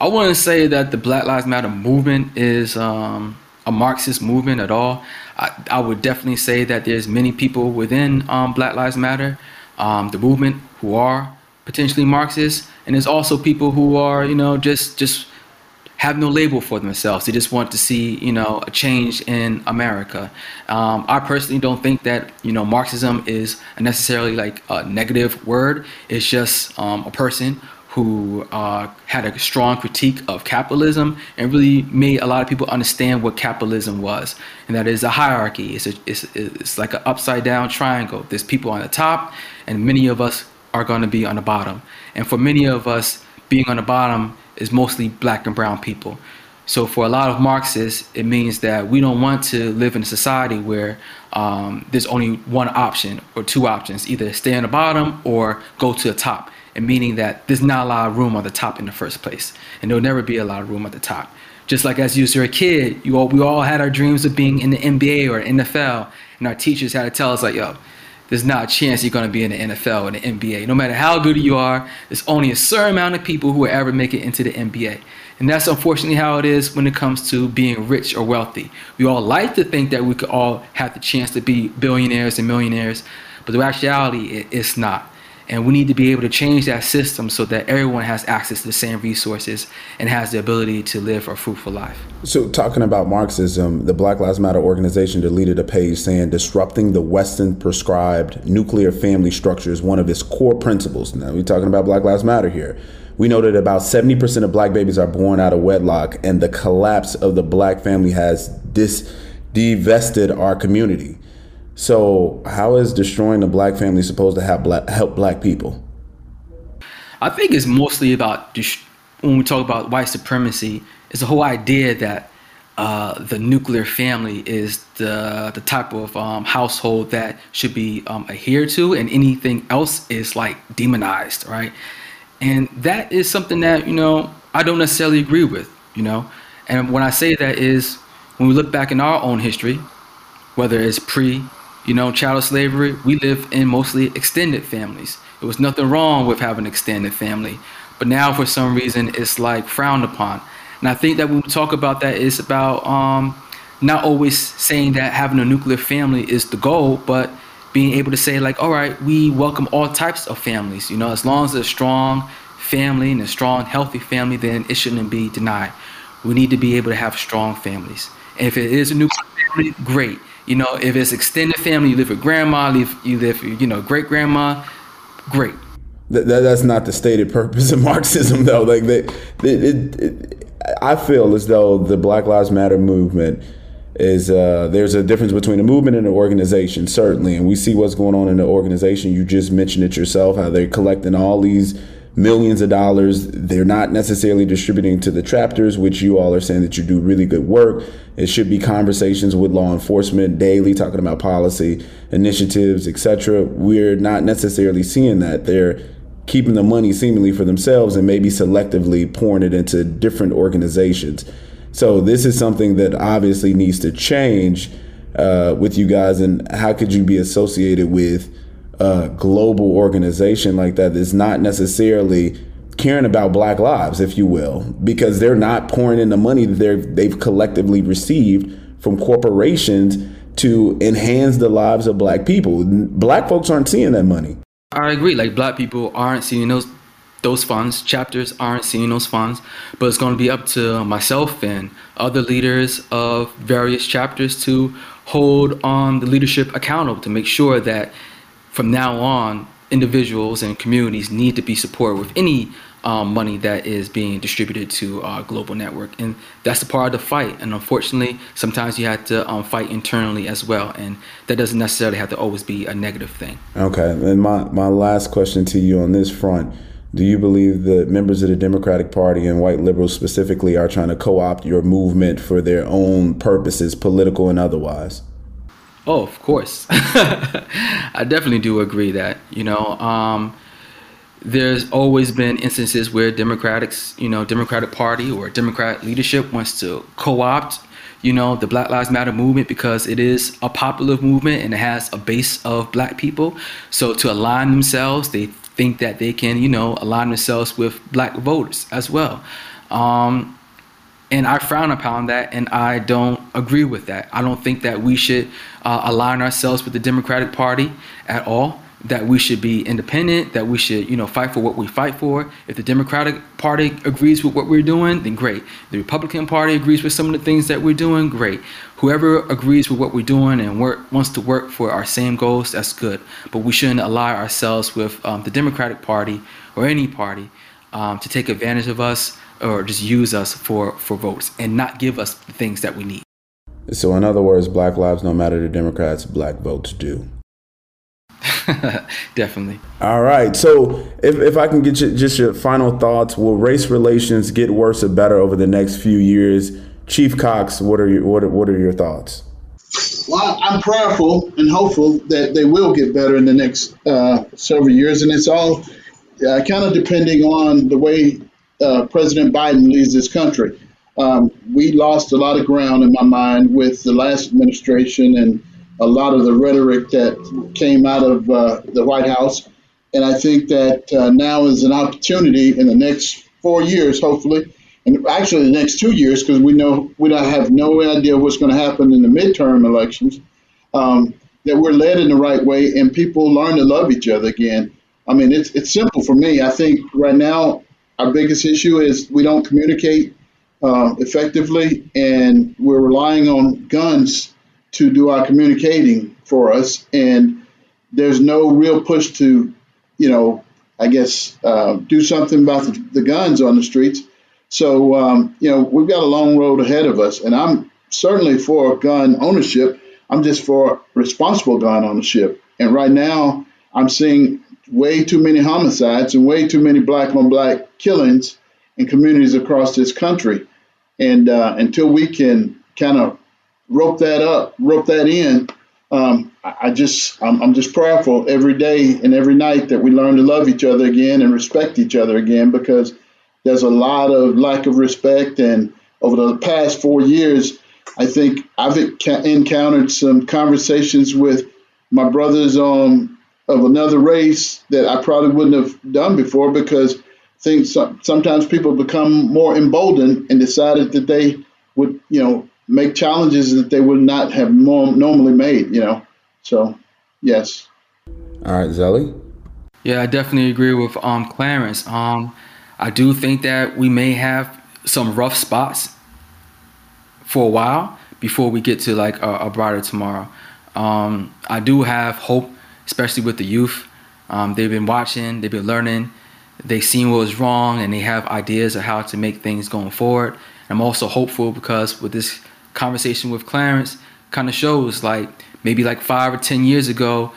I wouldn't say that the Black Lives Matter movement is um, a Marxist movement at all. I, I, would definitely say that there's many people within um, Black Lives Matter, um, the movement, who are potentially Marxist, and there's also people who are, you know, just just have no label for themselves. They just want to see, you know, a change in America. Um, I personally don't think that, you know, Marxism is necessarily like a negative word. It's just um, a person who uh, had a strong critique of capitalism and really made a lot of people understand what capitalism was. And that is a hierarchy. It's, a, it's, it's like an upside down triangle. There's people on the top, and many of us are going to be on the bottom. And for many of us, being on the bottom is mostly black and brown people. So for a lot of Marxists, it means that we don't want to live in a society where um, there's only one option or two options, either stay on the bottom or go to the top. And meaning that there's not a lot of room on the top in the first place, and there'll never be a lot of room at the top. Just like as you were a kid, you all, we all had our dreams of being in the NBA or NFL, and our teachers had to tell us like, yo, there's not a chance you're going to be in the NFL or the NBA. No matter how good you are, there's only a certain amount of people who will ever make it into the NBA. And that's unfortunately how it is when it comes to being rich or wealthy. We all like to think that we could all have the chance to be billionaires and millionaires, but the actuality, it's not. And we need to be able to change that system so that everyone has access to the same resources and has the ability to live a fruitful life. So, talking about Marxism, the Black Lives Matter organization deleted a page saying disrupting the Western prescribed nuclear family structure is one of its core principles. Now, we're talking about Black Lives Matter here. We know that about 70% of black babies are born out of wedlock, and the collapse of the black family has dis- divested our community. So, how is destroying the black family supposed to have black, help black people? I think it's mostly about when we talk about white supremacy, it's the whole idea that uh, the nuclear family is the the type of um, household that should be um, adhered to, and anything else is like demonized, right? And that is something that you know I don't necessarily agree with, you know. And when I say that is when we look back in our own history, whether it's pre you know, chattel slavery, we live in mostly extended families. It was nothing wrong with having an extended family. But now, for some reason, it's like frowned upon. And I think that when we talk about that, it's about um, not always saying that having a nuclear family is the goal, but being able to say, like, all right, we welcome all types of families. You know, as long as it's a strong family and a strong, healthy family, then it shouldn't be denied. We need to be able to have strong families. And if it is a nuclear family, great. You know, if it's extended family, you live with grandma, live, you live, you know, great grandma, great. That, that, that's not the stated purpose of *laughs* Marxism, though. Like, they, it, it, it, I feel as though the Black Lives Matter movement is uh, there's a difference between a movement and an organization, certainly, and we see what's going on in the organization. You just mentioned it yourself, how they're collecting all these millions of dollars. They're not necessarily distributing to the chapters, which you all are saying that you do really good work. It should be conversations with law enforcement daily, talking about policy initiatives, etc. We're not necessarily seeing that. They're keeping the money seemingly for themselves and maybe selectively pouring it into different organizations. So this is something that obviously needs to change uh, with you guys. And how could you be associated with? A global organization like that is not necessarily caring about black lives, if you will, because they're not pouring in the money that they're, they've collectively received from corporations to enhance the lives of black people. Black folks aren't seeing that money. I agree. Like black people aren't seeing those those funds. Chapters aren't seeing those funds, but it's going to be up to myself and other leaders of various chapters to hold on the leadership accountable to make sure that from now on, individuals and communities need to be supported with any um, money that is being distributed to our global network. And that's the part of the fight. And unfortunately, sometimes you have to um, fight internally as well. And that doesn't necessarily have to always be a negative thing. Okay. And my, my last question to you on this front do you believe that members of the Democratic Party and white liberals specifically are trying to co opt your movement for their own purposes, political and otherwise? Oh, of course. *laughs* I definitely do agree that, you know, um, there's always been instances where Democrats, you know, Democratic Party or Democrat leadership wants to co-opt, you know, the Black Lives Matter movement because it is a popular movement and it has a base of black people. So to align themselves, they think that they can, you know, align themselves with black voters as well. Um, and I frown upon that, and I don't agree with that. I don't think that we should uh, align ourselves with the Democratic Party at all. That we should be independent. That we should, you know, fight for what we fight for. If the Democratic Party agrees with what we're doing, then great. The Republican Party agrees with some of the things that we're doing, great. Whoever agrees with what we're doing and work, wants to work for our same goals, that's good. But we shouldn't ally ourselves with um, the Democratic Party or any party um, to take advantage of us or just use us for, for votes and not give us the things that we need. So, in other words, black lives, don't matter to Democrats, black votes do. *laughs* Definitely. All right. So, if, if I can get you, just your final thoughts, will race relations get worse or better over the next few years? Chief Cox, what are your what are, what are your thoughts? Well, I'm prayerful and hopeful that they will get better in the next uh, several years, and it's all uh, kind of depending on the way uh, President Biden leads this country. Um, we lost a lot of ground in my mind with the last administration and a lot of the rhetoric that came out of uh, the White House. And I think that uh, now is an opportunity in the next four years, hopefully, and actually the next two years, because we know we don't have no idea what's going to happen in the midterm elections, um, that we're led in the right way and people learn to love each other again. I mean, it's, it's simple for me. I think right now our biggest issue is we don't communicate uh, effectively, and we're relying on guns to do our communicating for us. And there's no real push to, you know, I guess, uh, do something about the, the, guns on the streets. So, um, you know, we've got a long road ahead of us. And I'm certainly for gun ownership. I'm just for responsible gun ownership. And right now, I'm seeing way too many homicides and way too many black on black killings in communities across this country. And uh, until we can kind of rope that up, rope that in, um, I, just I'm, I'm just prayerful every day and every night that we learn to love each other again and respect each other again because there's a lot of lack of respect and over the past four years, I think I've encountered some conversations with my brothers on of another race that I probably wouldn't have done before because things sometimes people become more emboldened and decided that they would you know make challenges that they would not have more normally made you know? So yes. All right zelly? Yeah i definitely agree with um clarence. Um i do think that we may have some rough spots for a while before we get to like a, a brighter tomorrow. Um i do have hope especially with the youth um, they've been watching they've been learning they've seen what was wrong and they have ideas of how to make things going forward. I'm also hopeful because with this conversation with Clarence, kind of shows like maybe like five or ten years ago,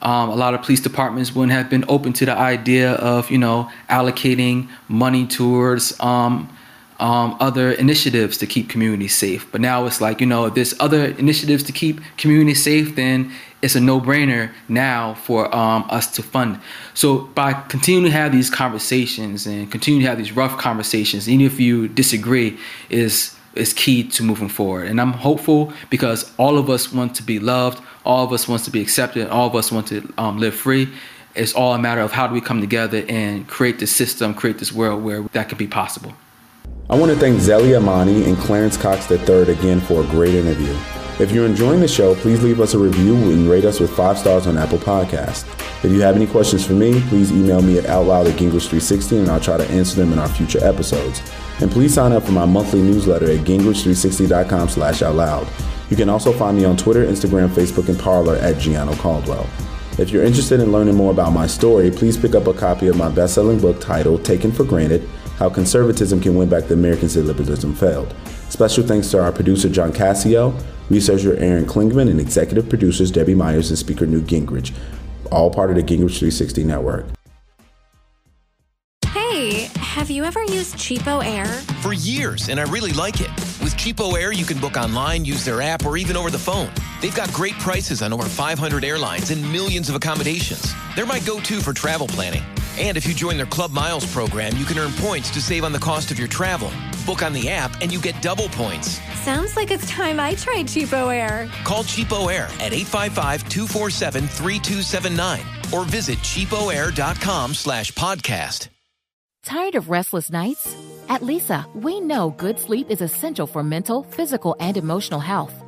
um, a lot of police departments wouldn't have been open to the idea of you know allocating money towards um, um, other initiatives to keep communities safe. But now it's like you know if there's other initiatives to keep communities safe, then it's a no-brainer now for um, us to fund. So by continuing to have these conversations and continuing to have these rough conversations, even if you disagree, is is key to moving forward. And I'm hopeful because all of us want to be loved, all of us want to be accepted, all of us want to um, live free. It's all a matter of how do we come together and create this system, create this world where that can be possible. I want to thank Zelly Amani and Clarence Cox III again for a great interview. If you're enjoying the show, please leave us a review and rate us with five stars on Apple Podcast. If you have any questions for me, please email me at outloud at Gingrich360 and I'll try to answer them in our future episodes. And please sign up for my monthly newsletter at gingrich360.com slash outloud. You can also find me on Twitter, Instagram, Facebook, and Parler at Gianno Caldwell. If you're interested in learning more about my story, please pick up a copy of my best-selling book titled Taken for Granted, How Conservatism Can Win Back the Americans That Liberalism Failed. Special thanks to our producer, John Cassio, researcher Aaron Klingman, and executive producers Debbie Myers and Speaker Newt Gingrich, all part of the Gingrich 360 network. Hey, have you ever used CheapOair? For years, and I really like it. With CheapOair, you can book online, use their app, or even over the phone. They've got great prices on over 500 airlines and millions of accommodations. They're my go to for travel planning. And if you join their Club Miles program, you can earn points to save on the cost of your travel. Book on the app and you get double points. Sounds like it's time I tried CheapOair. Call CheapOair at 855-247-3279 or visit cheapoair.com slash podcast. Tired of restless nights? At Leesa, we know good sleep is essential for mental, physical, and emotional health.